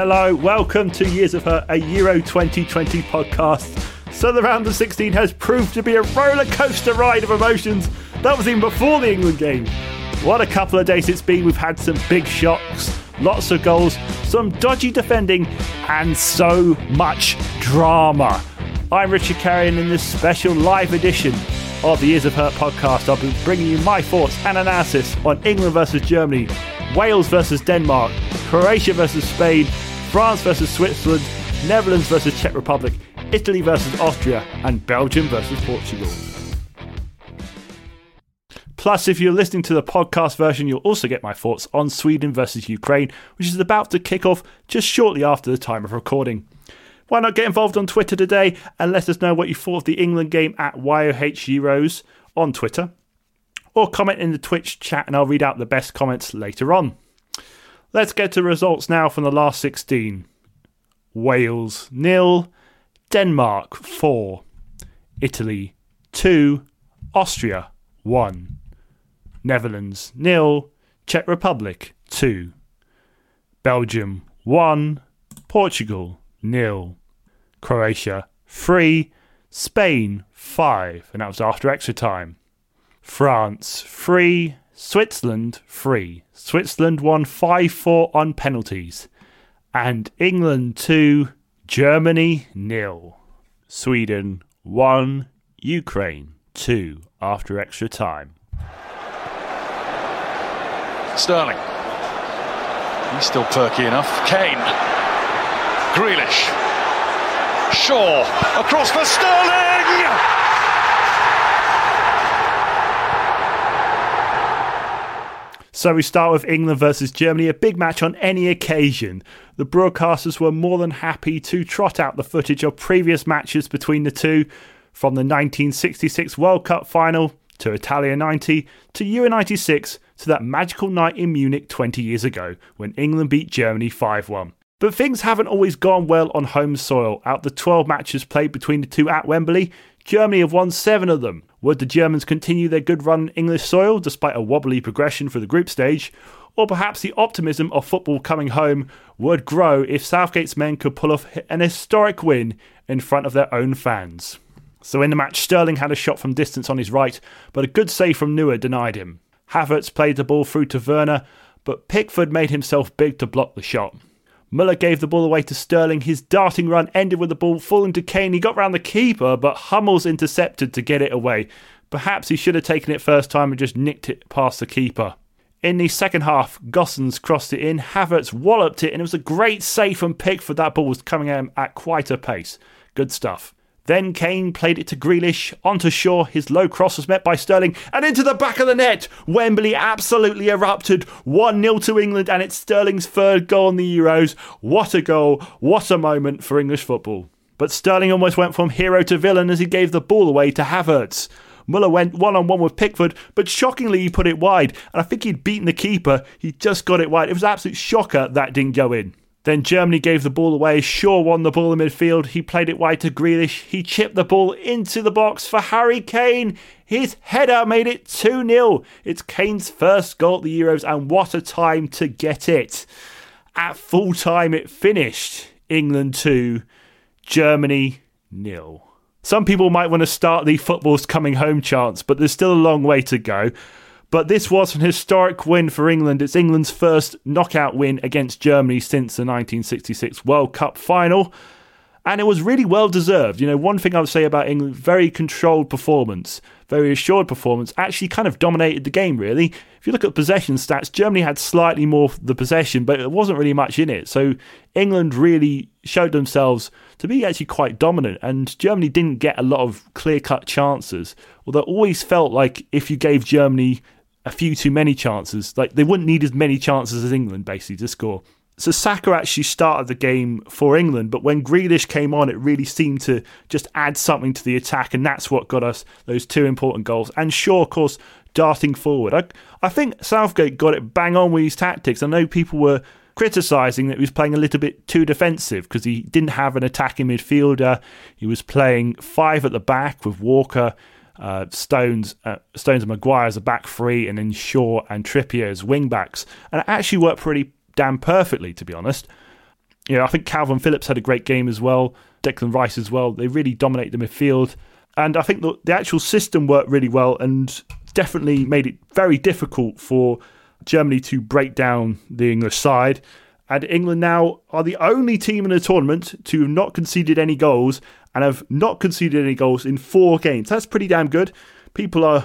Hello, welcome to Years of Hurt, a Euro 2020 podcast. So the round of 16 has proved to be a roller coaster ride of emotions. That was even before the England game. What a couple of days it's been. We've had some big shocks, lots of goals, some dodgy defending, and so much drama. I'm Richard Carrion in this special live edition of the Years of Hurt podcast, I'll be bringing you my thoughts and analysis on England versus Germany, Wales versus Denmark, Croatia versus Spain, France versus Switzerland, Netherlands versus Czech Republic, Italy versus Austria, and Belgium versus Portugal. Plus, if you're listening to the podcast version, you'll also get my thoughts on Sweden versus Ukraine, which is about to kick off just shortly after the time of recording. Why not get involved on Twitter today and let us know what you thought of the England game at YOH Euros on Twitter? Or comment in the Twitch chat and I'll read out the best comments later on. Let's get to results now from the last 16. Wales nil, Denmark 4, Italy 2, Austria 1. Netherlands nil, Czech Republic 2, Belgium 1, Portugal nil, Croatia 3, Spain 5, and that was after extra time. France 3, Switzerland 3. Switzerland won 5 4 on penalties. And England 2, Germany nil. Sweden 1, Ukraine 2 after extra time. Sterling. He's still perky enough. Kane. Grealish. Shaw. Across for Sterling! So we start with England versus Germany, a big match on any occasion. The broadcasters were more than happy to trot out the footage of previous matches between the two, from the 1966 World Cup final to Italia 90 to Euro 96 to that magical night in Munich 20 years ago when England beat Germany 5 1. But things haven't always gone well on home soil. Out the 12 matches played between the two at Wembley, Germany have won seven of them. Would the Germans continue their good run on English soil despite a wobbly progression for the group stage? Or perhaps the optimism of football coming home would grow if Southgate's men could pull off an historic win in front of their own fans. So in the match, Sterling had a shot from distance on his right, but a good save from Neuer denied him. Havertz played the ball through to Werner, but Pickford made himself big to block the shot. Muller gave the ball away to Sterling. His darting run ended with the ball falling to Kane. He got round the keeper, but Hummels intercepted to get it away. Perhaps he should have taken it first time and just nicked it past the keeper. In the second half, Gosens crossed it in, Havertz walloped it, and it was a great save from Pickford. That ball was coming at him at quite a pace. Good stuff. Then Kane played it to Grealish, onto Shaw, his low cross was met by Sterling, and into the back of the net. Wembley absolutely erupted. 1 0 to England, and it's Sterling's third goal in the Euros. What a goal, what a moment for English football. But Sterling almost went from hero to villain as he gave the ball away to Havertz. Muller went one on one with Pickford, but shockingly he put it wide. And I think he'd beaten the keeper. He just got it wide. It was an absolute shocker that didn't go in. Then Germany gave the ball away. Shaw won the ball in midfield. He played it wide to Grealish. He chipped the ball into the box for Harry Kane. His header made it 2 0. It's Kane's first goal at the Euros, and what a time to get it. At full time, it finished England 2, Germany nil. Some people might want to start the football's coming home chance, but there's still a long way to go. But this was an historic win for England. It's England's first knockout win against Germany since the 1966 World Cup final. And it was really well deserved. You know, one thing I would say about England, very controlled performance, very assured performance, actually kind of dominated the game, really. If you look at possession stats, Germany had slightly more the possession, but it wasn't really much in it. So England really showed themselves to be actually quite dominant, and Germany didn't get a lot of clear cut chances. Although it always felt like if you gave Germany a few too many chances. Like they wouldn't need as many chances as England basically to score. So Saka actually started the game for England, but when Grealish came on, it really seemed to just add something to the attack, and that's what got us those two important goals. And Shaw, of course, darting forward. I, I think Southgate got it bang on with his tactics. I know people were criticising that he was playing a little bit too defensive because he didn't have an attacking midfielder. He was playing five at the back with Walker uh, Stones, uh, Stones and Maguire as a back three, and then Shaw and Trippier as wing backs, and it actually worked pretty damn perfectly, to be honest. You know, I think Kalvin Phillips had a great game as well. Declan Rice as well. They really dominate the midfield. And I think the, the actual system worked really well and definitely made it very difficult for Germany to break down the English side. And England now are the only team in the tournament to have not conceded any goals and have not conceded any goals in four games. That's pretty damn good. People are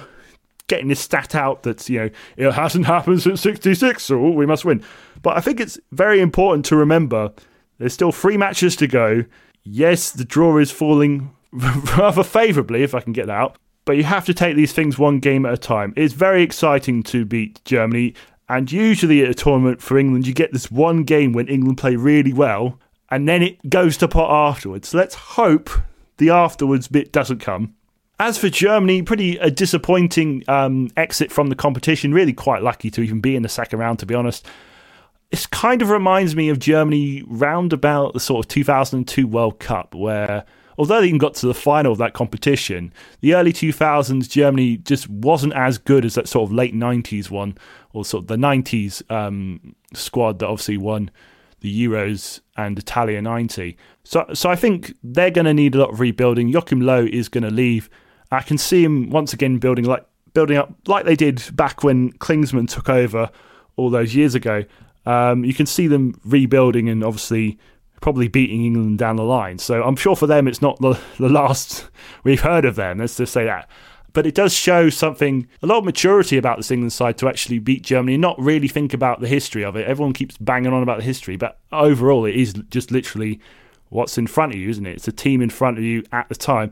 getting this stat out that, you know, it hasn't happened since 66, so we must win. But I think it's very important to remember there's still three matches to go. Yes, the draw is falling rather favourably, if I can get that out. But you have to take these things one game at a time. It's very exciting to beat Germany. And usually at a tournament for England, you get this one game when England play really well, and then it goes to pot afterwards. So let's hope the afterwards bit doesn't come. As for Germany, pretty a disappointing um, exit from the competition. Really quite lucky to even be in the second round, to be honest. It kind of reminds me of Germany round about the sort of 2002 World Cup, where although they even got to the final of that competition, the early 2000s Germany just wasn't as good as that sort of late 90s one, of the 90s um, squad that obviously won the Euros and Italia 90. So, so I think they're going to need a lot of rebuilding. Joachim Low is going to leave. I can see him once again building like building up like they did back when Klinsmann took over all those years ago. Um, you can see them rebuilding and obviously probably beating England down the line. So I'm sure for them it's not the, the last we've heard of them. Let's just say that. But it does show something, a lot of maturity about this England side to actually beat Germany and not really think about the history of it. Everyone keeps banging on about the history, but overall it is just literally what's in front of you, isn't it? It's a team in front of you at the time.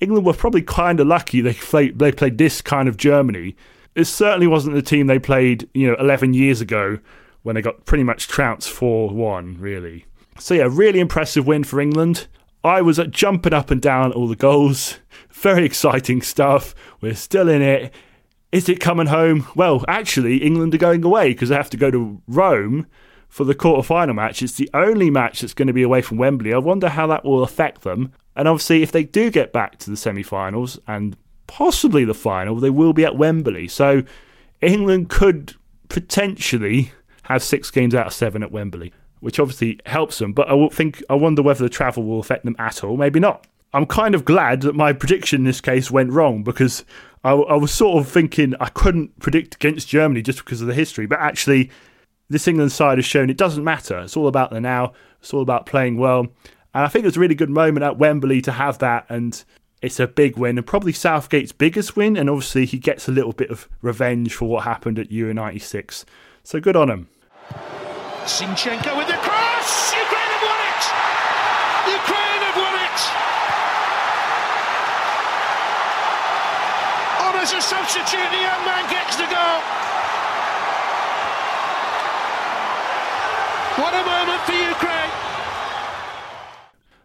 England were probably kind of lucky they played, they played this kind of Germany. It certainly wasn't the team they played, you know, 11 years ago when they got pretty much trounced 4 1, really. So, yeah, really impressive win for England. I was uh, jumping up and down all the goals. Very exciting stuff. We're still in it. Is it coming home? Well, actually, England are going away because they have to go to Rome for the quarter-final match. It's the only match that's going to be away from Wembley. I wonder how that will affect them. And obviously, if they do get back to the semi-finals and possibly the final, they will be at Wembley. So England could potentially have six games out of seven at Wembley which obviously helps them. But I think I wonder whether the travel will affect them at all. Maybe not. I'm kind of glad that my prediction in this case went wrong because I, I was sort of thinking I couldn't predict against Germany just because of the history. But actually, this England side has shown it doesn't matter. It's all about the now. It's all about playing well. And I think it was a really good moment at Wembley to have that. And it's a big win and probably Southgate's biggest win. And obviously, he gets a little bit of revenge for what happened at Euro 96. So good on him. Zinchenko with the cross! Ukraine have won it! Ukraine have won it! On as a substitute, the young man gets the goal. What a moment for Ukraine!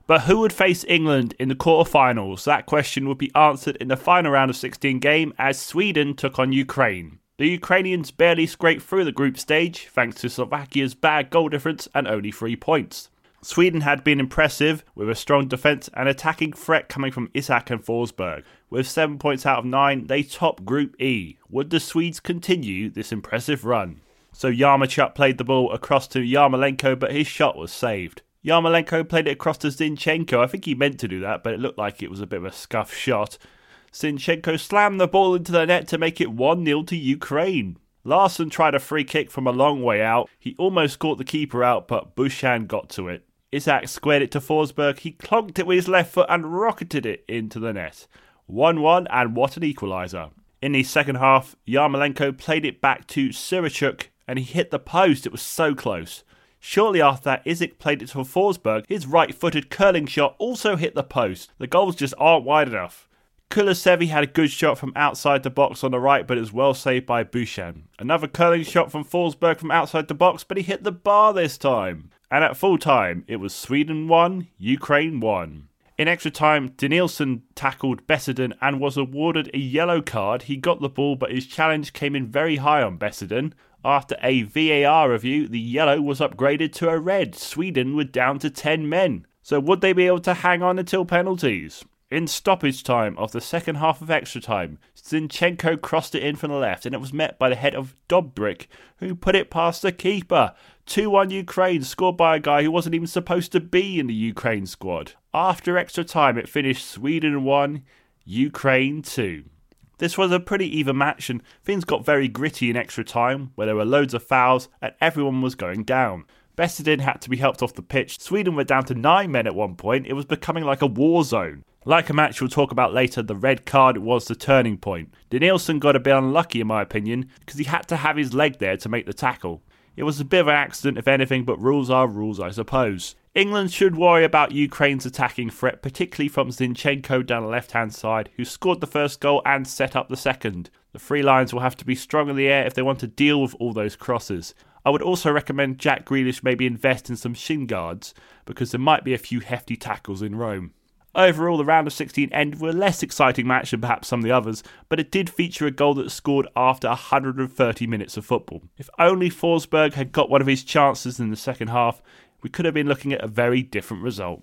But who would face England in the quarterfinals? That question would be answered in the final round of 16 game as Sweden took on Ukraine. The Ukrainians barely scraped through the group stage thanks to Slovakia's bad goal difference and only three points. Sweden had been impressive with a strong defence and attacking threat coming from Isak and Forsberg. With 7 points out of 9, they top Group E. Would the Swedes continue this impressive run? So Yaremchuk played the ball across to Yarmolenko, but his shot was saved. Yarmolenko played it across to Zinchenko. I think he meant to do that, but it looked like it was a bit of a scuff shot. Zinchenko slammed the ball into the net to make it 1 0 to Ukraine. Larsson tried a free kick from a long way out. He almost caught the keeper out, but Bushchan got to it. Isak squared it to Forsberg. He clonked it with his left foot and rocketed it into the net. 1 1, and what an equaliser. In the second half, Yarmolenko played it back to Sirichuk and he hit the post. It was so close. Shortly after that, Isak played it to Forsberg. His right footed curling shot also hit the post. The goals just aren't wide enough. Kulusevski had a good shot from outside the box on the right, but it was well saved by Bushchan. Another curling shot from Forsberg from outside the box, but he hit the bar this time. And at full time, it was Sweden 1, Ukraine 1. In extra time, Danielson tackled Besedin and was awarded a yellow card. He got the ball, but his challenge came in very high on Besedin. After a VAR review, the yellow was upgraded to a red. Sweden were down to 10 men. So would they be able to hang on until penalties? In stoppage time of the second half of extra time, Zinchenko crossed it in from the left and it was met by the head of Dovbyk, who put it past the keeper. 2 1 Ukraine, scored by a guy who wasn't even supposed to be in the Ukraine squad. After extra time, it finished Sweden 1, Ukraine 2. This was a pretty even match, and things got very gritty in extra time, where there were loads of fouls and everyone was going down. Besedin had to be helped off the pitch. Sweden were down to nine men at one point. It was becoming like a war zone. Like a match we'll talk about later, the red card was the turning point. Danielson got a bit unlucky, in my opinion, because he had to have his leg there to make the tackle. It was a bit of an accident, if anything, but rules are rules, I suppose. England should worry about Ukraine's attacking threat, particularly from Zinchenko down the left hand side, who scored the first goal and set up the second. The Free Lions will have to be strong in the air if they want to deal with all those crosses. I would also recommend Jack Grealish maybe invest in some shin guards, because there might be a few hefty tackles in Rome. Overall, the round of 16 ended with a less exciting match than perhaps some of the others, but it did feature a goal that scored after 130 minutes of football. If only Forsberg had got one of his chances in the second half, we could have been looking at a very different result.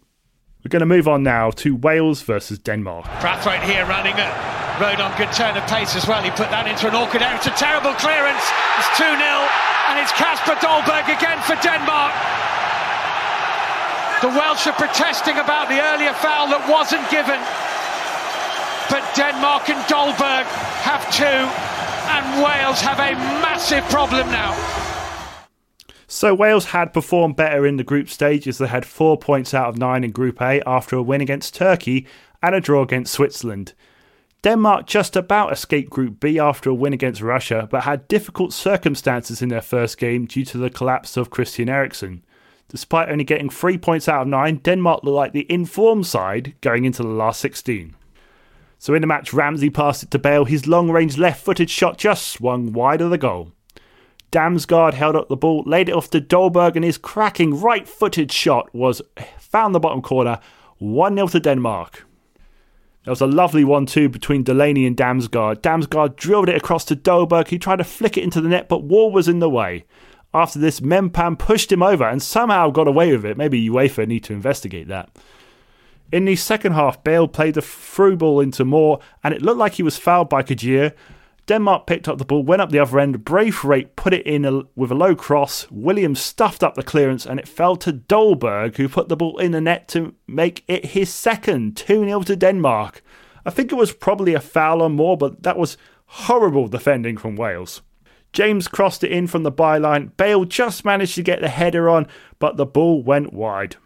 We're going to move on now to Wales versus Denmark. Braithwaite here running it. Rodon good turn of pace as well. He put that into an awkward area. It's a terrible clearance. It's 2 0, and it's Kasper Dolberg again for Denmark. The Welsh are protesting about the earlier foul that wasn't given. But Denmark and Dolberg have two, and Wales have a massive problem now. So Wales had performed better in the group stage as they had four points out of nine in Group A after a win against Turkey and a draw against Switzerland. Denmark just about escaped Group B after a win against Russia, but had difficult circumstances in their first game due to the collapse of Christian Eriksen. Despite only getting three points out of nine, Denmark looked like the informed side going into the last 16. So in the match, Ramsey passed it to Bale. His long range left footed shot just swung wide of the goal. Damsgaard held up the ball, laid it off to Dolberg, and his cracking right footed shot was found the bottom corner 1 0 to Denmark. There was a lovely 1 too between Delaney and Damsgaard. Damsgaard drilled it across to Dolberg. He tried to flick it into the net, but Wall was in the way. After this, Mepham pushed him over and somehow got away with it. Maybe UEFA need to investigate that. In the second half, Bale played the through ball into Moore, and it looked like he was fouled by Kjaer. Denmark picked up the ball, went up the other end. Braithwaite put it in a, with a low cross. Williams stuffed up the clearance, and it fell to Dolberg, who put the ball in the net to make it his second 2 0 to Denmark. I think it was probably a foul or more, but that was horrible defending from Wales. James crossed it in from the byline. Bale just managed to get the header on, but the ball went wide.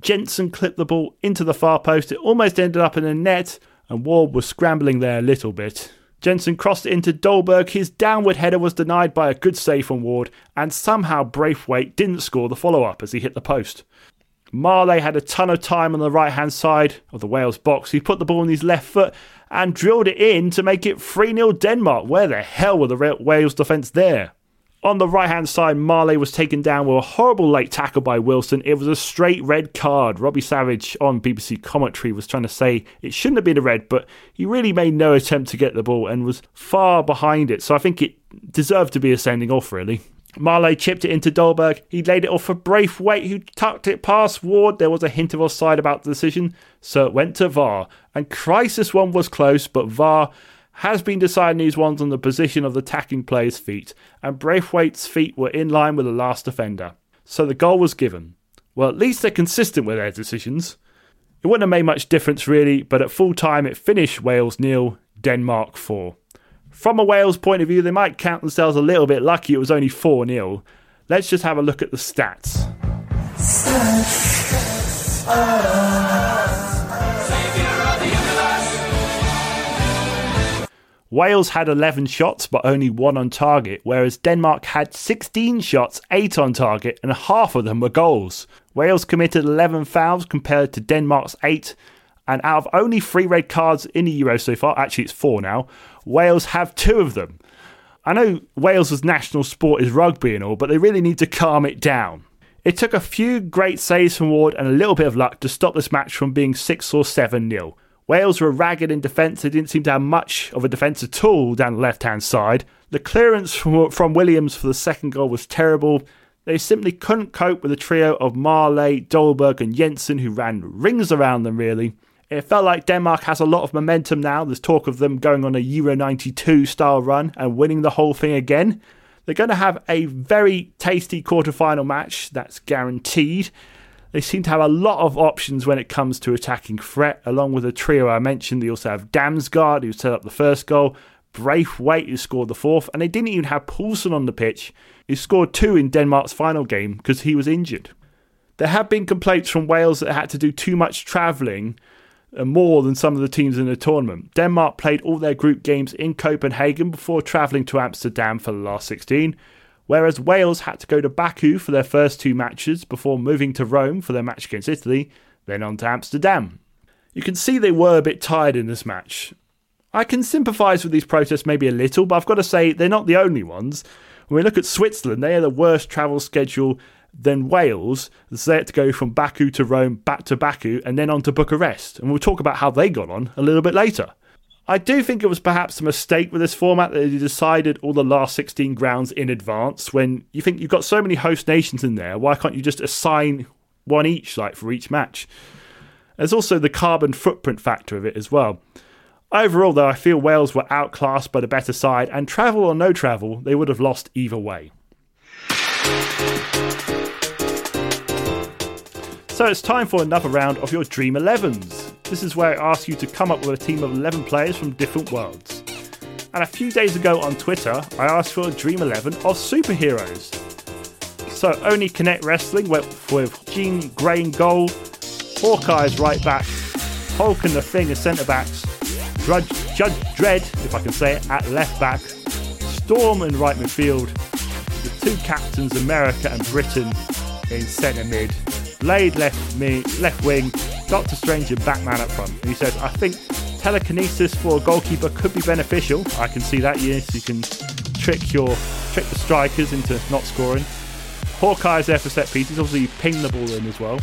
Jensen clipped the ball into the far post. It almost ended up in the net, and Ward was scrambling there a little bit. Jensen crossed it into Dolberg. His downward header was denied by a good save from Ward, and somehow Braithwaite didn't score the follow up as he hit the post. Maehle had a ton of time on the right hand side of the Wales box. He put the ball on his left foot and drilled it in to make it 3 0 Denmark. Where the hell were the Wales defence there? On the right hand side, Maehle was taken down with a horrible late tackle by Wilson. It was a straight red card. Robbie Savage on BBC commentary was trying to say it shouldn't have been a red, but he really made no attempt to get the ball and was far behind it. So I think it deserved to be a sending off, really. Maehle chipped it into Dolberg. He laid it off for Braithwaite, who tucked it past Ward. There was a hint of offside about the decision, so it went to VAR. And crisis one was close, but VAR has been deciding these ones on the position of the attacking player's feet, and Braithwaite's feet were in line with the last defender. So the goal was given. Well, at least they're consistent with their decisions. It wouldn't have made much difference really, but at full time it finished Wales nil, Denmark 4. From a Wales point of view, they might count themselves a little bit lucky it was only 4 0. Let's just have a look at the stats. Wales had 11 shots but only one on target, whereas Denmark had 16 shots, 8 on target, and half of them were goals. Wales committed 11 fouls compared to Denmark's 8, and out of only three red cards in the Euro so far, actually it's four now, Wales have two of them. I know Wales' national sport is rugby and all, but they really need to calm it down. It took a few great saves from Ward and a little bit of luck to stop this match from being 6 or 7 0. Wales were ragged in defence, they didn't seem to have much of a defence at all down the left hand side. The clearance from, from Williams for the second goal was terrible. They simply couldn't cope with the trio of Maehle, Dolberg, and Jensen, who ran rings around them really. It felt like Denmark has a lot of momentum now. There's talk of them going on a Euro 92 style run and winning the whole thing again. They're going to have a very tasty quarter-final match that's guaranteed. They seem to have a lot of options when it comes to attacking threat, along with the trio I mentioned. They also have Damsgaard, who set up the first goal, Braithwaite, who scored the fourth, and they didn't even have Poulsen on the pitch, who scored two in Denmark's final game because he was injured. There have been complaints from Wales that had to do too much travelling uh, more than some of the teams in the tournament. Denmark played all their group games in Copenhagen before travelling to Amsterdam for the last 16, whereas Wales had to go to Baku for their first two matches before moving to Rome for their match against Italy, then on to Amsterdam. You can see they were a bit tired in this match. I can sympathise with these protests maybe a little, but I've got to say they're not the only ones. When we look at Switzerland, they had the worst travel schedule than Wales. they had to go from Baku to Rome, back to Baku, and then on to Bucharest. And we'll talk about how they got on a little bit later. I do think it was perhaps a mistake with this format that they decided all the last 16 grounds in advance when you think you've got so many host nations in there. Why can't you just assign one each, like for each match? There's also the carbon footprint factor of it as well. Overall, though, I feel Wales were outclassed by the better side, and travel or no travel, they would have lost either way. So it's time for another round of your Dream 11s. This is where I ask you to come up with a team of 11 players from different worlds. And a few days ago on Twitter, I asked for a Dream 11 of superheroes. So only Connect Wrestling went with Jean Grey in goal, Hawkeye's right back, Hulk and the Thing as centre backs, Judge, Judge Dredd, if I can say it, at left back, Storm in right midfield, the two captains, America and Britain, in centre mid, Blade left me left wing, Doctor Strange and Batman up front. He says, I think telekinesis for a goalkeeper could be beneficial. I can see that, yes, you can trick your trick the strikers into not scoring. Hawkeye's there for set pieces, obviously you ping the ball in as well.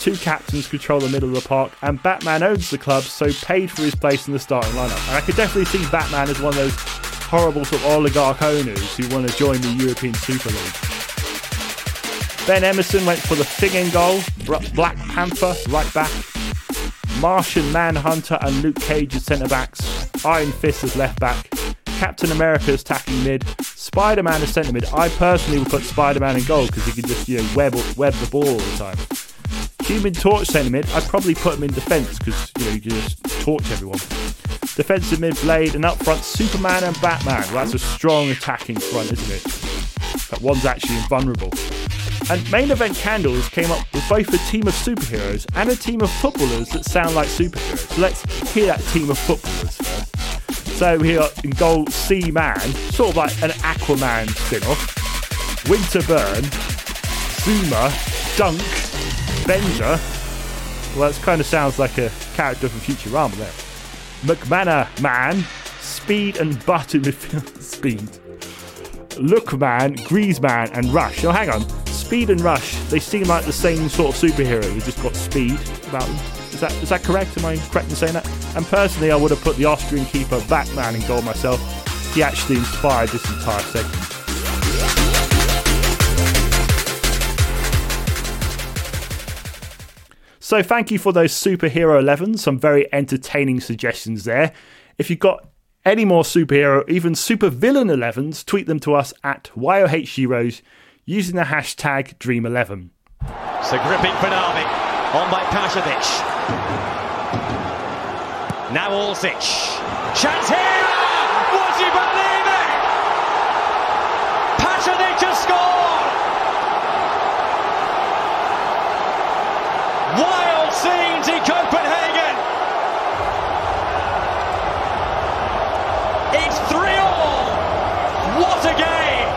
Two captains control the middle of the park, and Batman owns the club, so paid for his place in the starting lineup. And I could definitely see Batman as one of those horrible sort of oligarch owners who want to join the European Super League. Ben Emerson went for the thing in goal. Black Panther, right back. Martian Manhunter and Luke Cage as centre backs. Iron Fist as left back. Captain America as attacking mid. Spider Man as centre mid. I personally would put Spider Man in goal because he can just you know web web the ball all the time. Human Torch centre mid. I'd probably put him in defence because you know you can just torch everyone. Defensive mid Blade and up front Superman and Batman. Well, that's a strong attacking front, isn't it? That one's actually invulnerable. And Main Event Candles came up with both a team of superheroes and a team of footballers that sound like superheroes. So let's hear that team of footballers first. So here in goal, Seaman, sort of like an Aquaman spin-off. Winterburn, Zouma, Dunk, Bender. Well, that kind of sounds like a character from Futurama there. McManaman, Speed and Butter midfield speed. Lookman, Greaseman, and Rush. Oh, hang on. Speed and Rush, they seem like the same sort of superhero who just got speed about them. Is that, is that correct? Am I correct in saying that? And personally, I would have put the Austrian keeper Batman in goal myself. He actually inspired this entire segment. So thank you for those superhero 11s. Some very entertaining suggestions there. If you've got any more superhero, even super villain 11s, tweet them to us at YOH using the hashtag Dream11. So gripping Bernardi on by Pasalic. Now Orsic. Chance! Would you believe it? Pasalic has scored! Wild scenes in Copenhagen! It's 3 all! What a game!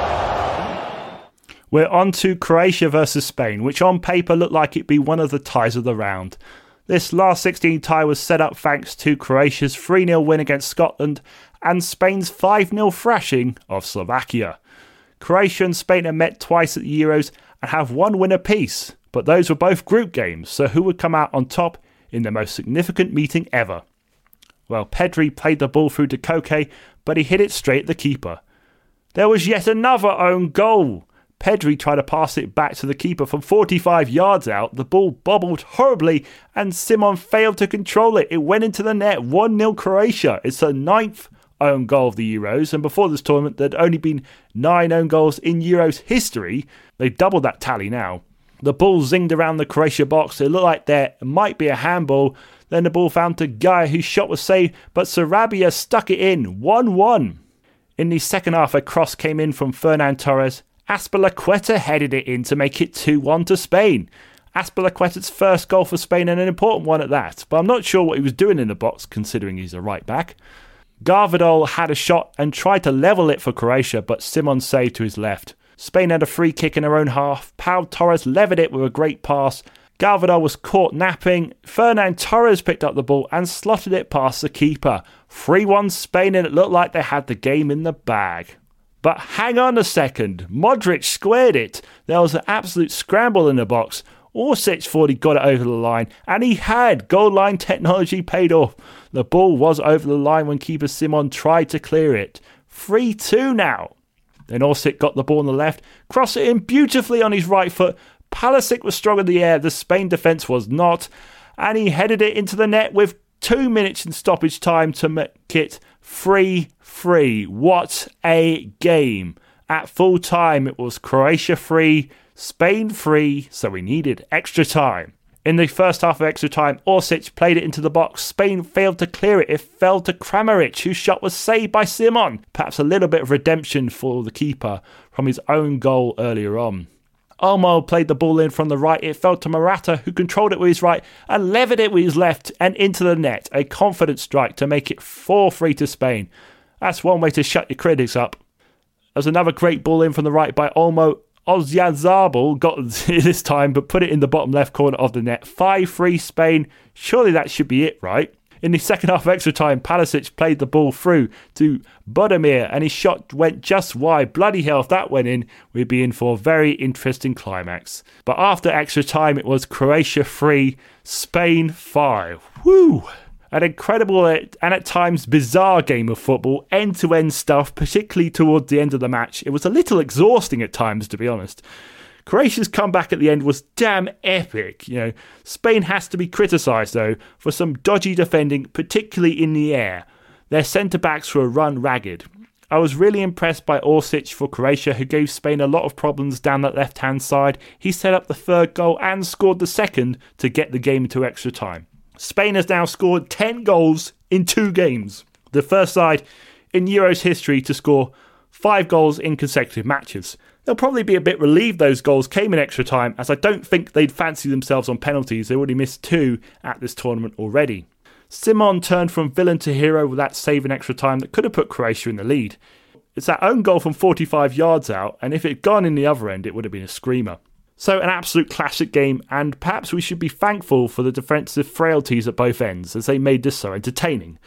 We're on to Croatia versus Spain, which on paper looked like it'd be one of the ties of the round. This last 16 tie was set up thanks to Croatia's 3 0 win against Scotland and Spain's 5 0 thrashing of Slovakia. Croatia and Spain have met twice at the Euros and have one win apiece, but those were both group games, so who would come out on top in the most significant meeting ever? Well, Pedri played the ball through to Koke, but he hit it straight at the keeper. There was yet another own goal. Pedri tried to pass it back to the keeper from 45 yards out. The ball bobbled horribly and Simon failed to control it. It went into the net 1 0 Croatia. It's the ninth own goal of the Euros, and before this tournament, there'd only been nine own goals in Euros history. They've doubled that tally now. The ball zinged around the Croatia box. It looked like there might be a handball. Then the ball found to Guy, whose shot was saved, but Sarabia stuck it in 1 1. In the second half, a cross came in from Ferran Torres. Azpilicueta headed it in to make it 2 1 to Spain. Azpilicueta's first goal for Spain and an important one at that, but I'm not sure what he was doing in the box considering he's a right back. Gvardiol had a shot and tried to level it for Croatia, but Simon saved to his left. Spain had a free kick in their own half. Pau Torres levered it with a great pass. Gvardiol was caught napping. Ferran Torres picked up the ball and slotted it past the keeper. 3 1 Spain, and it looked like they had the game in the bag. But hang on a second. Modric squared it. There was an absolute scramble in the box. Orsic thought he got it over the line, and he had. Goal line technology paid off. The ball was over the line when keeper Simon tried to clear it. 3 2 now. Then Orsic got the ball on the left, crossed it in beautifully on his right foot. Pasalic was strong in the air, the Spain defence was not, and he headed it into the net with two minutes in stoppage time to make it 3 3. What a game! At full time, it was Croatia 3, Spain 3, so we needed extra time. In the first half of extra time, Orsic played it into the box. Spain failed to clear it. It fell to Kramaric, whose shot was saved by Simon. Perhaps a little bit of redemption for the keeper from his own goal earlier on. Olmo played the ball in from the right. It fell to Morata, who controlled it with his right and levered it with his left and into the net. A confident strike to make it 4 3 to Spain. That's one way to shut your critics up. There's another great ball in from the right by Olmo, Oyarzabal got this time, but put it in the bottom left corner of the net. 5 3 Spain. Surely that should be it, right? In the second half of extra time, Pulisic played the ball through to Budimir and his shot went just wide. Bloody hell, if that went in, we'd be in for a very interesting climax. But after extra time, it was Croatia 3, Spain 5. Woo! An incredible and at times bizarre game of football, end to end stuff, particularly towards the end of the match. It was a little exhausting at times, to be honest. Croatia's comeback at the end was damn epic. You know, Spain has to be criticised though for some dodgy defending, particularly in the air. Their centre backs were run ragged. I was really impressed by Orsic for Croatia, who gave Spain a lot of problems down that left hand side. He set up the third goal and scored the second to get the game into extra time. Spain has now scored 10 goals in two games. The first side in Euros history to score five goals in consecutive matches. They'll probably be a bit relieved those goals came in extra time, as I don't think they'd fancy themselves on penalties. They already missed two at this tournament already. Simon turned from villain to hero with that save in extra time that could have put Croatia in the lead. It's that own goal from 45 yards out, and if it had gone in the other end, it would have been a screamer. So, an absolute classic game, and perhaps we should be thankful for the defensive frailties at both ends as they made this so entertaining.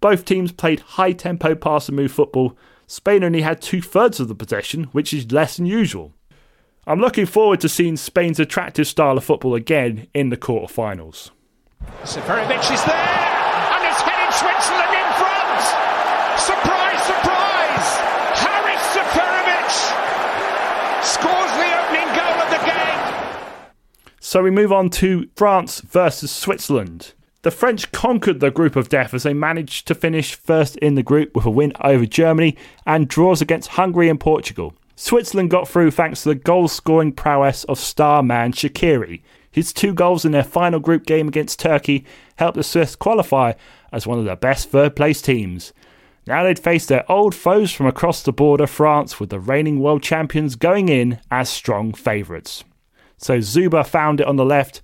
Both teams played high tempo pass and move football. Spain only had two thirds of the possession, which is less than usual. I'm looking forward to seeing Spain's attractive style of football again in the quarterfinals. Seferovic is there, and it's heading Switzerland in front. Surprise, surprise! Haris Seferovic scores the opening goal of the game. So we move on to France versus Switzerland. The French conquered the group of death as they managed to finish first in the group with a win over Germany and draws against Hungary and Portugal. Switzerland got through thanks to the goal scoring prowess of star man Shaqiri. His two goals in their final group game against Turkey helped the Swiss qualify as one of the best third place teams. Now they'd face their old foes from across the border, France, with the reigning world champions going in as strong favourites. So Zuber found it on the left.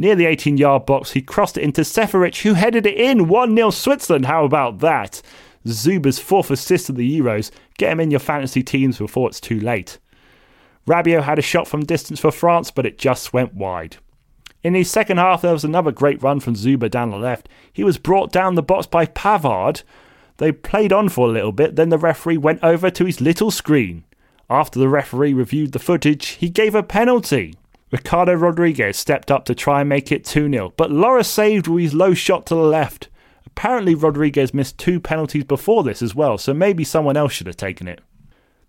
Near the 18 yard box, he crossed it into Seferovic, who headed it in 1 0 Switzerland. How about that? Zuber's fourth assist of the Euros. Get him in your fantasy teams before it's too late. Rabiot had a shot from distance for France, but it just went wide. In the second half, there was another great run from Zuber down the left. He was brought down the box by Pavard. They played on for a little bit, then the referee went over to his little screen. After the referee reviewed the footage, he gave a penalty. Ricardo Rodriguez stepped up to try and make it 2 0, but Lloris saved with his low shot to the left. Apparently, Rodriguez missed two penalties before this as well, so maybe someone else should have taken it.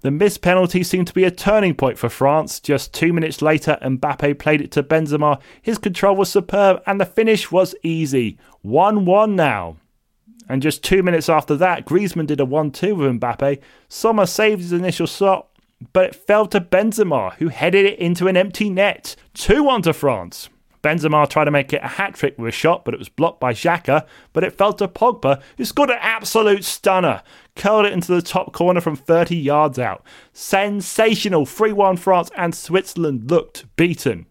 The missed penalty seemed to be a turning point for France. Just two minutes later, Mbappe played it to Benzema. His control was superb and the finish was easy. 1 1 now. And just two minutes after that, Griezmann did a 1 2 with Mbappe. Sommer saved his initial shot, but it fell to Benzema, who headed it into an empty net. 2 1 to France. Benzema tried to make it a hat trick with a shot, but it was blocked by Xhaka. But it fell to Pogba, who scored an absolute stunner, curled it into the top corner from 30 yards out. Sensational 3 1 France, and Switzerland looked beaten.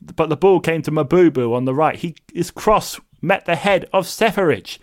But the ball came to Mbabu on the right. He, his cross met the head of Seferovic.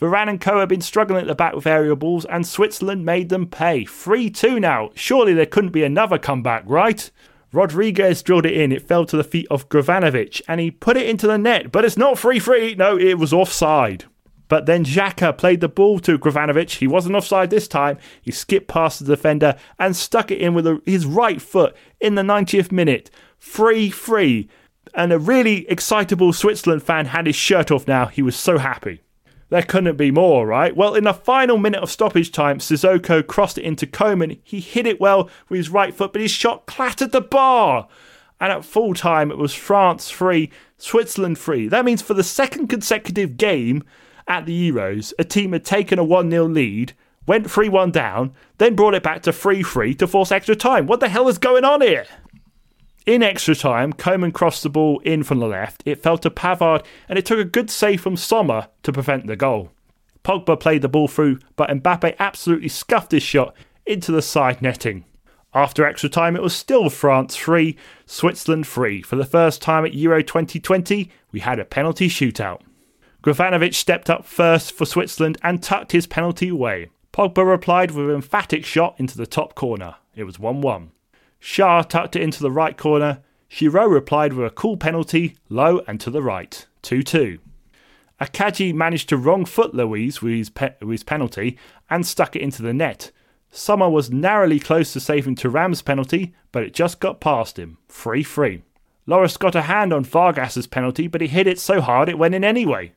Varane and Co have been struggling at the back with aerial balls, and Switzerland made them pay. 3 2 now. Surely there couldn't be another comeback, right? Rodriguez drilled it in. It fell to the feet of Gavranovic and he put it into the net, but it's not free free. No, it was offside. But then Xhaka played the ball to Gavranovic. He wasn't offside this time. He skipped past the defender and stuck it in with his right foot in the 90th minute. Free free. And a really excitable Switzerland fan had his shirt off now. He was so happy. There couldn't be more, right? Well, in the final minute of stoppage time, Sissoko crossed it into Coman. He hit it well with his right foot, but his shot clattered the bar. And at full time, it was France 3, Switzerland 3. That means for the second consecutive game at the Euros, a team had taken a 1 0 lead, went 3 1 down, then brought it back to 3 3 to force extra time. What the hell is going on here? In extra time, Coman crossed the ball in from the left. It fell to Pavard, and it took a good save from Sommer to prevent the goal. Pogba played the ball through, but Mbappe absolutely scuffed his shot into the side netting. After extra time, it was still France 3, Switzerland 3. For the first time at Euro 2020, we had a penalty shootout. Gavranovic stepped up first for Switzerland and tucked his penalty away. Pogba replied with an emphatic shot into the top corner. It was 1 1. Schär tucked it into the right corner. Giroud replied with a cool penalty, low and to the right. 2 2. Akanji managed to wrong foot Luiz with his, pe- with his penalty and stuck it into the net. Sommer was narrowly close to saving Thuram's penalty, but it just got past him. 3 3. Lloris got a hand on Vargas's penalty, but he hit it so hard it went in anyway.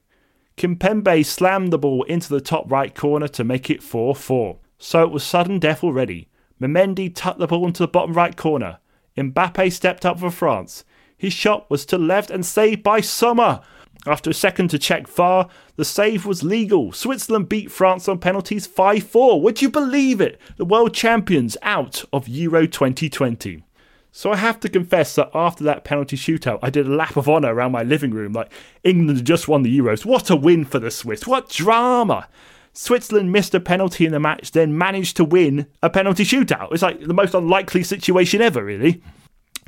Kimpembe slammed the ball into the top right corner to make it 4 4. So it was sudden death already. Mehmedi tucked the ball into the bottom right corner. Mbappe stepped up for France. His shot was to left and saved by Sommer. After a second to check VAR, the save was legal. Switzerland beat France on penalties 5 4. Would you believe it? The world champions out of Euro 2020. So I have to confess that after that penalty shootout, I did a lap of honour around my living room like England just won the Euros. What a win for the Swiss. What drama. Switzerland missed a penalty in the match, then managed to win a penalty shootout. It's like the most unlikely situation ever, really.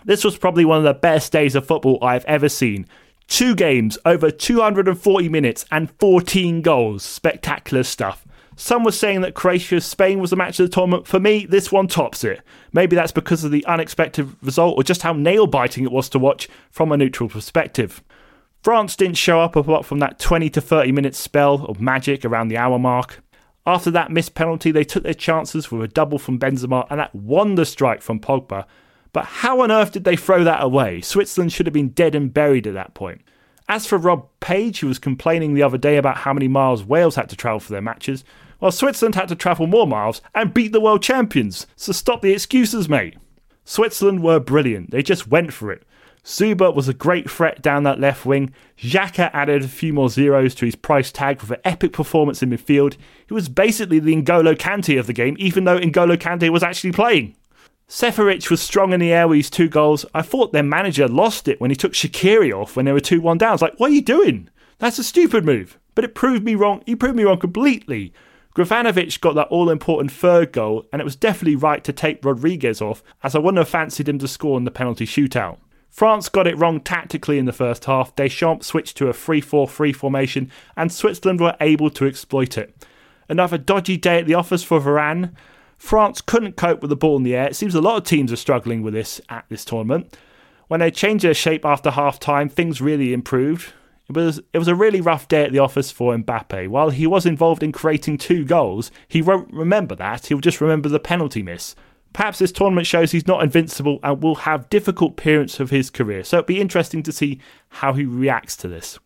This was probably one of the best days of football I've ever seen. Two games, over 240 minutes, and 14 goals. Spectacular stuff. Some were saying that Croatia Spain was the match of the tournament. For me, this one tops it. Maybe that's because of the unexpected result or just how nail biting it was to watch from a neutral perspective. France didn't show up apart from that 20 to 30 minute spell of magic around the hour mark. After that missed penalty, they took their chances with a double from Benzema and that wonder strike from Pogba. But how on earth did they throw that away? Switzerland should have been dead and buried at that point. As for Rob Page, who was complaining the other day about how many miles Wales had to travel for their matches, well, Switzerland had to travel more miles and beat the world champions, so stop the excuses, mate. Switzerland were brilliant, they just went for it. Zuber was a great threat down that left wing. Xhaka added a few more zeros to his price tag with an epic performance in midfield. He was basically the N'Golo Kante of the game, even though N'Golo Kante was actually playing. Seferovic was strong in the air with his two goals. I thought their manager lost it when he took Shaqiri off when they were 2 1 down. I was like, what are you doing? That's a stupid move. But it proved me wrong. He proved me wrong completely. Gavranovic got that all important third goal, and it was definitely right to take Rodriguez off, as I wouldn't have fancied him to score in the penalty shootout. France got it wrong tactically in the first half. Deschamps switched to a 3 4 3 formation, and Switzerland were able to exploit it. Another dodgy day at the office for Varane. France couldn't cope with the ball in the air. It seems a lot of teams are struggling with this at this tournament. When they changed their shape after half time, things really improved. It was it was a really rough day at the office for Mbappe. While he was involved in creating two goals, he won't remember that. He'll just remember the penalty miss. Perhaps this tournament shows he's not invincible and will have difficult periods of his career, so it'll be interesting to see how he reacts to this.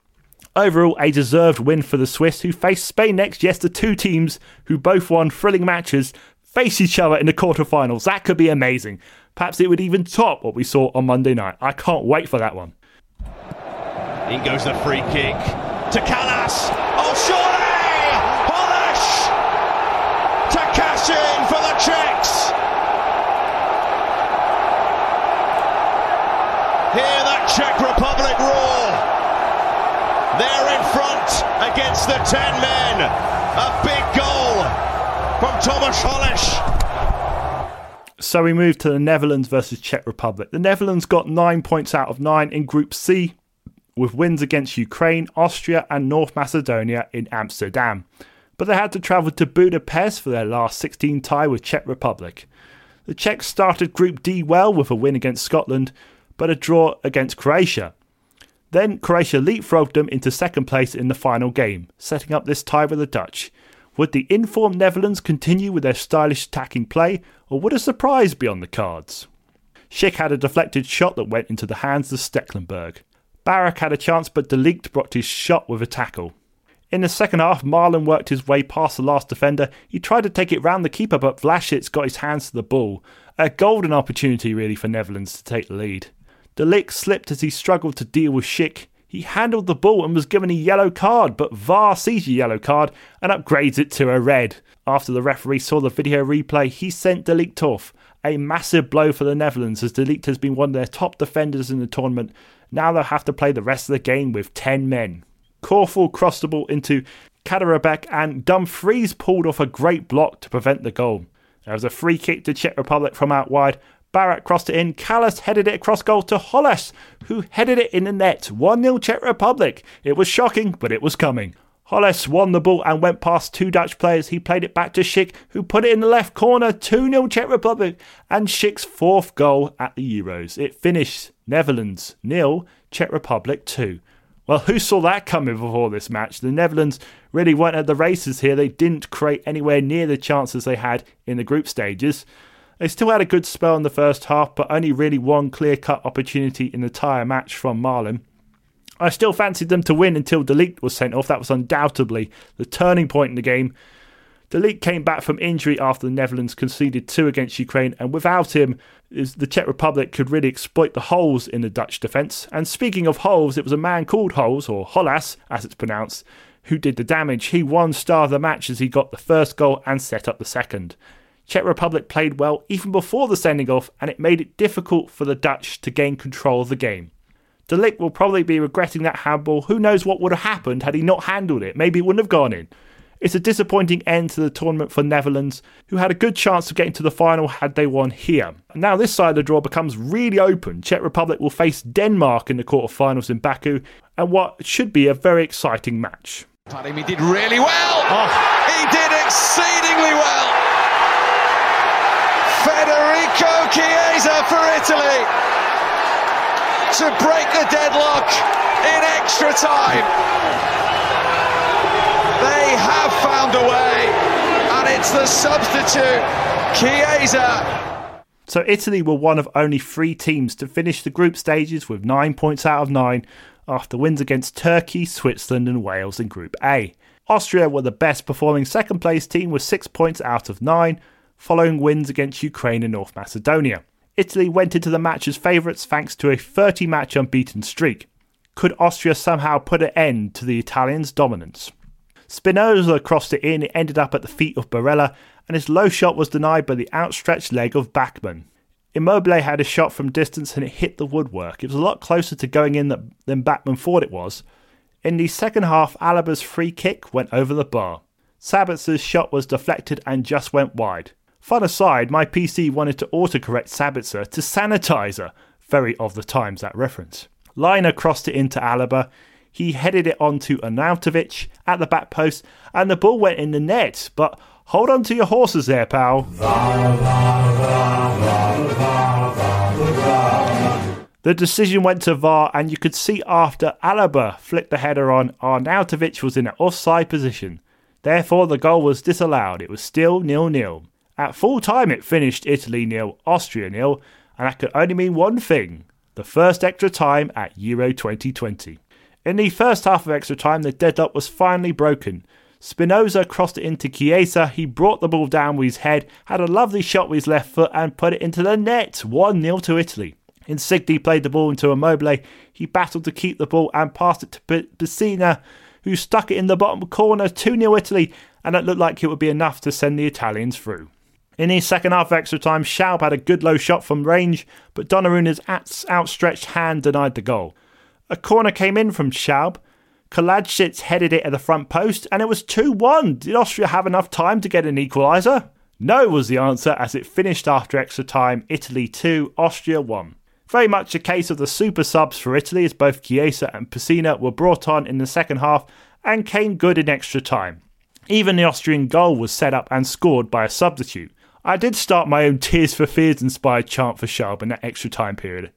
Overall, a deserved win for the Swiss, who face Spain next. Yes, the two teams who both won thrilling matches face each other in the quarterfinals. That could be amazing. Perhaps it would even top what we saw on Monday night. I can't wait for that one. In goes the free kick to Kalas. Oh, surely! Polish! To cash in for the Czechs. Hear that Czech Republic roar. They're in front against the 10 men. A big goal from Thomas Holeš. So we move to the Netherlands versus Czech Republic. The Netherlands got nine points out of nine in Group C, with wins against Ukraine, Austria, and North Macedonia in Amsterdam. But they had to travel to Budapest for their last 16 tie with Czech Republic. The Czechs started Group D well with a win against Scotland, but a draw against Croatia. Then Croatia leapfrogged them into second place in the final game, setting up this tie with the Dutch. Would the informed Netherlands continue with their stylish attacking play, or would a surprise be on the cards? Schick had a deflected shot that went into the hands of Stekelenburg. Barak had a chance, but De Ligt blocked his shot with a tackle. In the second half, Malen worked his way past the last defender. He tried to take it round the keeper, but Vaclik got his hands to the ball. A golden opportunity, really, for Netherlands to take the lead. Ligt slipped as he struggled to deal with Schick. He handled the ball and was given a yellow card, but VAR sees a yellow card and upgrades it to a red. After the referee saw the video replay, he sent De Ligt off. A massive blow for the Netherlands as De Ligt has been one of their top defenders in the tournament now they'll have to play the rest of the game with 10 men. Coufal crossed the ball into Kaderabek and Dumfries pulled off a great block to prevent the goal. There was a free kick to Czech Republic from out wide. Barak crossed it in. Kalas headed it across goal to Holeš, who headed it in the net. 1 0 Czech Republic. It was shocking, but it was coming. Holeš won the ball and went past two Dutch players. He played it back to Schick, who put it in the left corner. 2 0 Czech Republic. And Schick's fourth goal at the Euros. It finished Netherlands nil, Czech Republic 2. Well, who saw that coming before this match? The Netherlands really weren't at the races here. They didn't create anywhere near the chances they had in the group stages. They still had a good spell in the first half, but only really one clear cut opportunity in the tyre match from Malen. I still fancied them to win until De Ligt was sent off. That was undoubtedly the turning point in the game. De Ligt came back from injury after the Netherlands conceded two against Ukraine, and without him, the Czech Republic could really exploit the holes in the Dutch defence. And speaking of holes, it was a man called Holes, or Hollas as it's pronounced, who did the damage. He won star of the match as he got the first goal and set up the second. Czech Republic played well even before the sending off, and it made it difficult for the Dutch to gain control of the game. De Ligt will probably be regretting that handball. Who knows what would have happened had he not handled it? Maybe it wouldn't have gone in. It's a disappointing end to the tournament for Netherlands, who had a good chance of getting to the final had they won here. Now, this side of the draw becomes really open. Czech Republic will face Denmark in the quarterfinals in Baku, and what should be a very exciting match. He did really well. Oh. He did exceedingly well. Federico Chiesa for Italy to break the deadlock in extra time They have found a way, and it's the substitute, Chiesa. So Italy were one of only three teams to finish the group stages with nine points out of nine after wins against Turkey, Switzerland, and Wales in Group A. Austria were the best performing second place team with six points out of nine, following wins against Ukraine and North Macedonia. Italy went into the match as favourites thanks to a 30 match unbeaten streak. Could Austria somehow put an end to the Italians' dominance? Spinazzola crossed it in, it ended up at the feet of Barella, and his low shot was denied by the outstretched leg of Bachmann. Immobile had a shot from distance and it hit the woodwork. It was a lot closer to going in than Bachmann thought it was. In the second half, Alaba's free kick went over the bar. Sabitzer's shot was deflected and just went wide. Fun aside, my PC wanted to autocorrect Sabitzer to sanitizer. Very of the times that reference. Lainer crossed it into Alaba. He headed it on to Arnautovic at the back post, and the ball went in the net. But hold on to your horses there, pal. The decision went to VAR, and you could see after Alaba flicked the header on, Arnautovic was in an offside position. Therefore, the goal was disallowed. It was still nil nil. At full time, it finished Italy nil, Austria nil, and that could only mean one thing the first extra time at Euro 2020. In the first half of extra time, the deadlock was finally broken. Spinazzola crossed it into Chiesa. He brought the ball down with his head, had a lovely shot with his left foot, and put it into the net. 1 0 to Italy. Insigne played the ball into Immobile. He battled to keep the ball and passed it to Pessina, who stuck it in the bottom corner. 2 0 Italy, and it looked like it would be enough to send the Italians through. In the second half of extra time, Schaub had a good low shot from range, but Donnarumma's outstretched hand denied the goal. A corner came in from Schaub. Kalajdzic headed it at the front post, and it was 2 1. Did Austria have enough time to get an equaliser? No, was the answer, as it finished after extra time Italy 2, Austria 1. Very much a case of the super subs for Italy, as both Chiesa and Pessina were brought on in the second half and came good in extra time. Even the Austrian goal was set up and scored by a substitute. I did start my own Tears for Fears inspired chant for Schaub in that extra time period.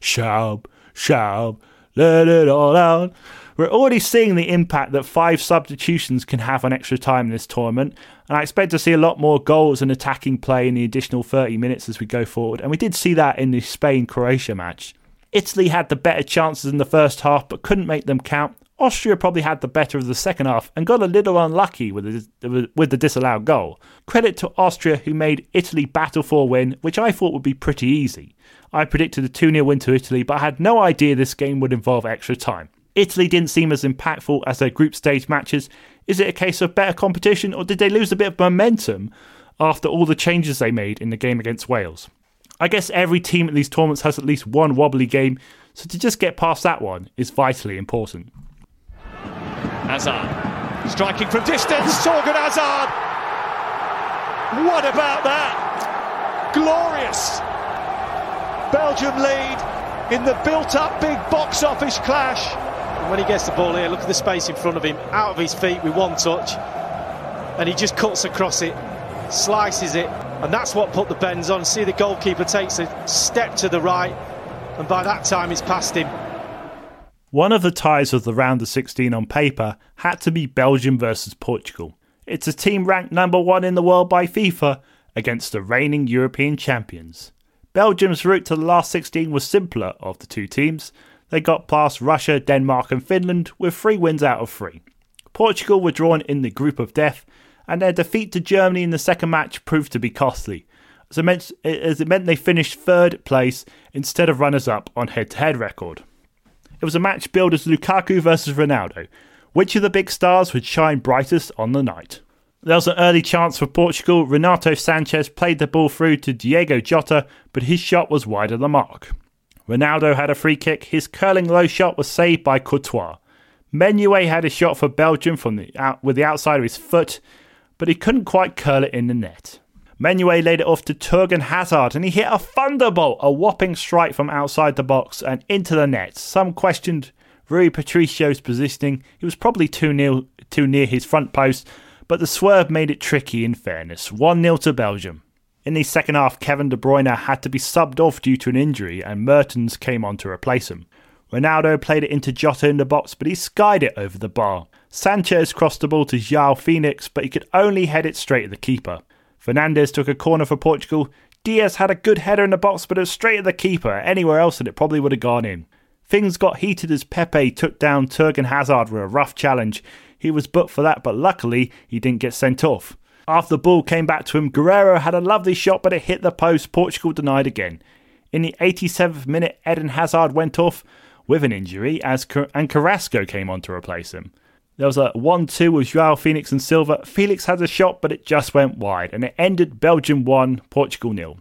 Schaub, Schaub, let it all out. We're already seeing the impact that five substitutions can have on extra time in this tournament, and I expect to see a lot more goals and attacking play in the additional 30 minutes as we go forward, and we did see that in the Spain Croatia match. Italy had the better chances in the first half but couldn't make them count. Austria probably had the better of the second half and got a little unlucky with the, with the disallowed goal. Credit to Austria who made Italy battle for a win, which I thought would be pretty easy. I predicted a 2 0 win to Italy, but I had no idea this game would involve extra time. Italy didn't seem as impactful as their group stage matches. Is it a case of better competition, or did they lose a bit of momentum after all the changes they made in the game against Wales? I guess every team at these tournaments has at least one wobbly game, so to just get past that one is vitally important. Hazard striking from distance, Thorgan Hazard! What about that? Glorious! Belgium lead in the built up big box office clash. And when he gets the ball here, look at the space in front of him, out of his feet with one touch. And he just cuts across it, slices it, and that's what put the bends on. See the goalkeeper takes a step to the right, and by that time he's past him. One of the ties of the round of 16 on paper had to be Belgium versus Portugal. It's a team ranked number one in the world by FIFA against the reigning European champions. Belgium's route to the last 16 was simpler of the two teams. They got past Russia, Denmark, and Finland with three wins out of three. Portugal were drawn in the group of death, and their defeat to Germany in the second match proved to be costly, as it meant, as it meant they finished third place instead of runners up on head to head record. It was a match billed as Lukaku versus Ronaldo. Which of the big stars would shine brightest on the night? There was an early chance for Portugal. Renato Sanches played the ball through to Diogo Jota, but his shot was wide of the mark. Ronaldo had a free kick. His curling low shot was saved by Courtois. Meunier had a shot for Belgium from the out, with the outside of his foot, but he couldn't quite curl it in the net. Meunier laid it off to Thorgan Hazard, and he hit a thunderbolt, a whopping strike from outside the box and into the net. Some questioned Rui Patricio's positioning. He was probably too near, too near his front post, but the swerve made it tricky in fairness. 1 0 to Belgium. In the second half, Kevin De Bruyne had to be subbed off due to an injury, and Mertens came on to replace him. Ronaldo played it into Jota in the box, but he skied it over the bar. Sanches crossed the ball to João Felix, but he could only head it straight at the keeper. Fernandes took a corner for Portugal. Dias had a good header in the box, but it was straight at the keeper. Anywhere else, and it probably would have gone in. Things got heated as Pepe took down Thorgan Hazard with a rough challenge. He was booked for that, but luckily he didn't get sent off. After the ball came back to him, Guerreiro had a lovely shot, but it hit the post. Portugal denied again. In the 87th minute, Eden Hazard went off with an injury, as and Carrasco came on to replace him. There was a 1 2 with Joao Felix and Silva. Felix had a shot, but it just went wide, and it ended Belgium 1, Portugal nil.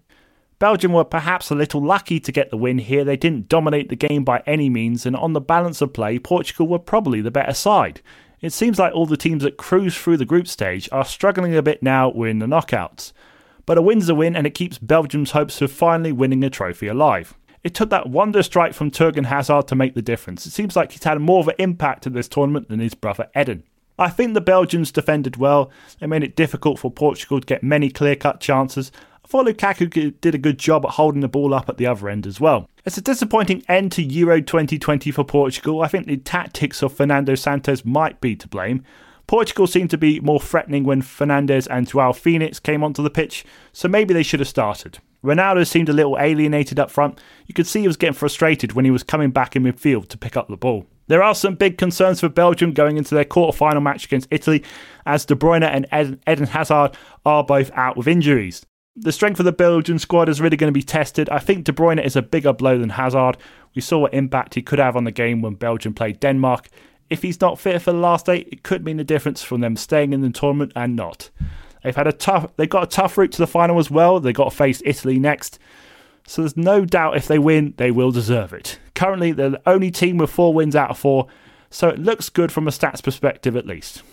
Belgium were perhaps a little lucky to get the win here. They didn't dominate the game by any means, and on the balance of play, Portugal were probably the better side. It seems like all the teams that cruise through the group stage are struggling a bit now we're in the knockouts. But a win's a win and it keeps Belgium's hopes of finally winning a trophy alive. It took that wonder strike from Thorgan Hazard to make the difference. It seems like he's had more of an impact in this tournament than his brother Eden. I think the Belgians defended well. They made it difficult for Portugal to get many clear cut chances, I thought Lukaku did a good job at holding the ball up at the other end as well. It's a disappointing end to Euro 2020 for Portugal. I think the tactics of Fernando Santos might be to blame. Portugal seemed to be more threatening when Fernandes and Joao Felix came onto the pitch, so maybe they should have started. Ronaldo seemed a little alienated up front. You could see he was getting frustrated when he was coming back in midfield to pick up the ball. There are some big concerns for Belgium going into their quarter-final match against Italy, as De Bruyne and Eden Hazard are both out with injuries. The strength of the Belgian squad is really going to be tested. I think De Bruyne is a bigger blow than Hazard. We saw what impact he could have on the game when Belgium played Denmark. If he's not fit for the last eight, it could mean the difference from them staying in the tournament and not. They've had a tough. They've got a tough route to the final as well. They've got to face Italy next. So there's no doubt if they win, they will deserve it. Currently, they're the only team with four wins out of four, so it looks good from a stats perspective at least.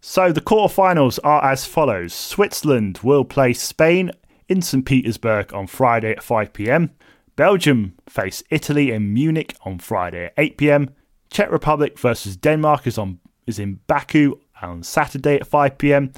So the quarterfinals are as follows Switzerland will play Spain in St. Petersburg on Friday at 5 pm. Belgium face Italy in Munich on Friday at 8 pm. Czech Republic versus Denmark is on is in Baku on Saturday at 5 pm.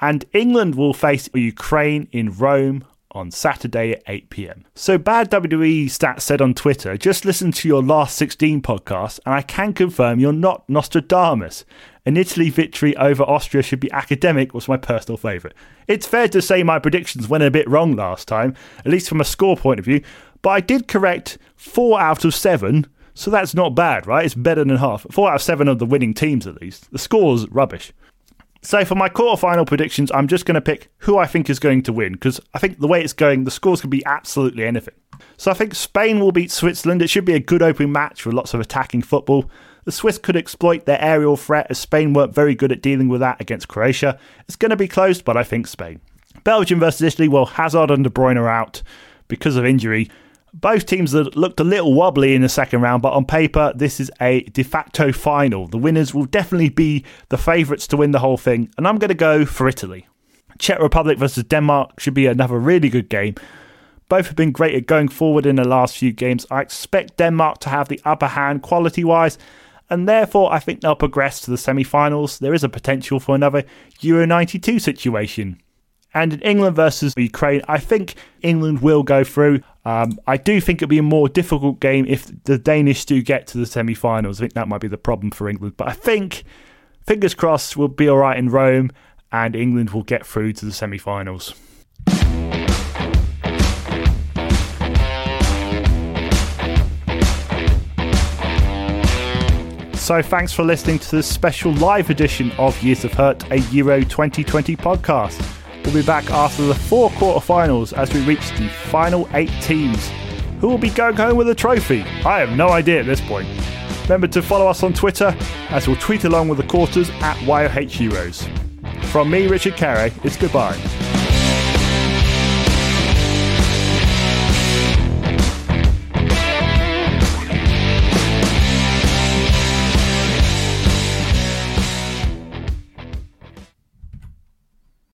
And England will face Ukraine in Rome on Saturday at 8 pm. So, Bad WWE Stats said on Twitter, just listen to your last 16 podcast, and I can confirm you're not Nostradamus. An Italy victory over Austria should be academic, was my personal favourite. It's fair to say my predictions went a bit wrong last time, at least from a score point of view, but I did correct four out of seven. So that's not bad, right? It's better than half. Four out of seven of the winning teams, at least. The score's rubbish. So for my quarterfinal predictions, I'm just going to pick who I think is going to win because I think the way it's going, the scores can be absolutely anything. So I think Spain will beat Switzerland. It should be a good opening match with lots of attacking football. The Swiss could exploit their aerial threat as Spain weren't very good at dealing with that against Croatia. It's going to be close, but I think Spain. Belgium versus Italy, well, Hazard and De Bruyne are out because of injury both teams that looked a little wobbly in the second round, but on paper, this is a de facto final. The winners will definitely be the favourites to win the whole thing, and I'm going to go for Italy. Czech Republic versus Denmark should be another really good game. Both have been great at going forward in the last few games. I expect Denmark to have the upper hand quality wise, and therefore I think they'll progress to the semi finals. There is a potential for another Euro 92 situation. And in England versus Ukraine, I think England will go through. Um, I do think it'll be a more difficult game if the Danish do get to the semi finals. I think that might be the problem for England. But I think, fingers crossed, we'll be all right in Rome and England will get through to the semi finals. So, thanks for listening to this special live edition of Years of Hurt, a Euro 2020 podcast. We'll be back after the four quarterfinals as we reach the final eight teams. Who will be going home with a trophy? I have no idea at this point. Remember to follow us on Twitter as we'll tweet along with the quarters at YOH Heroes. From me, Richard Carey, it's goodbye.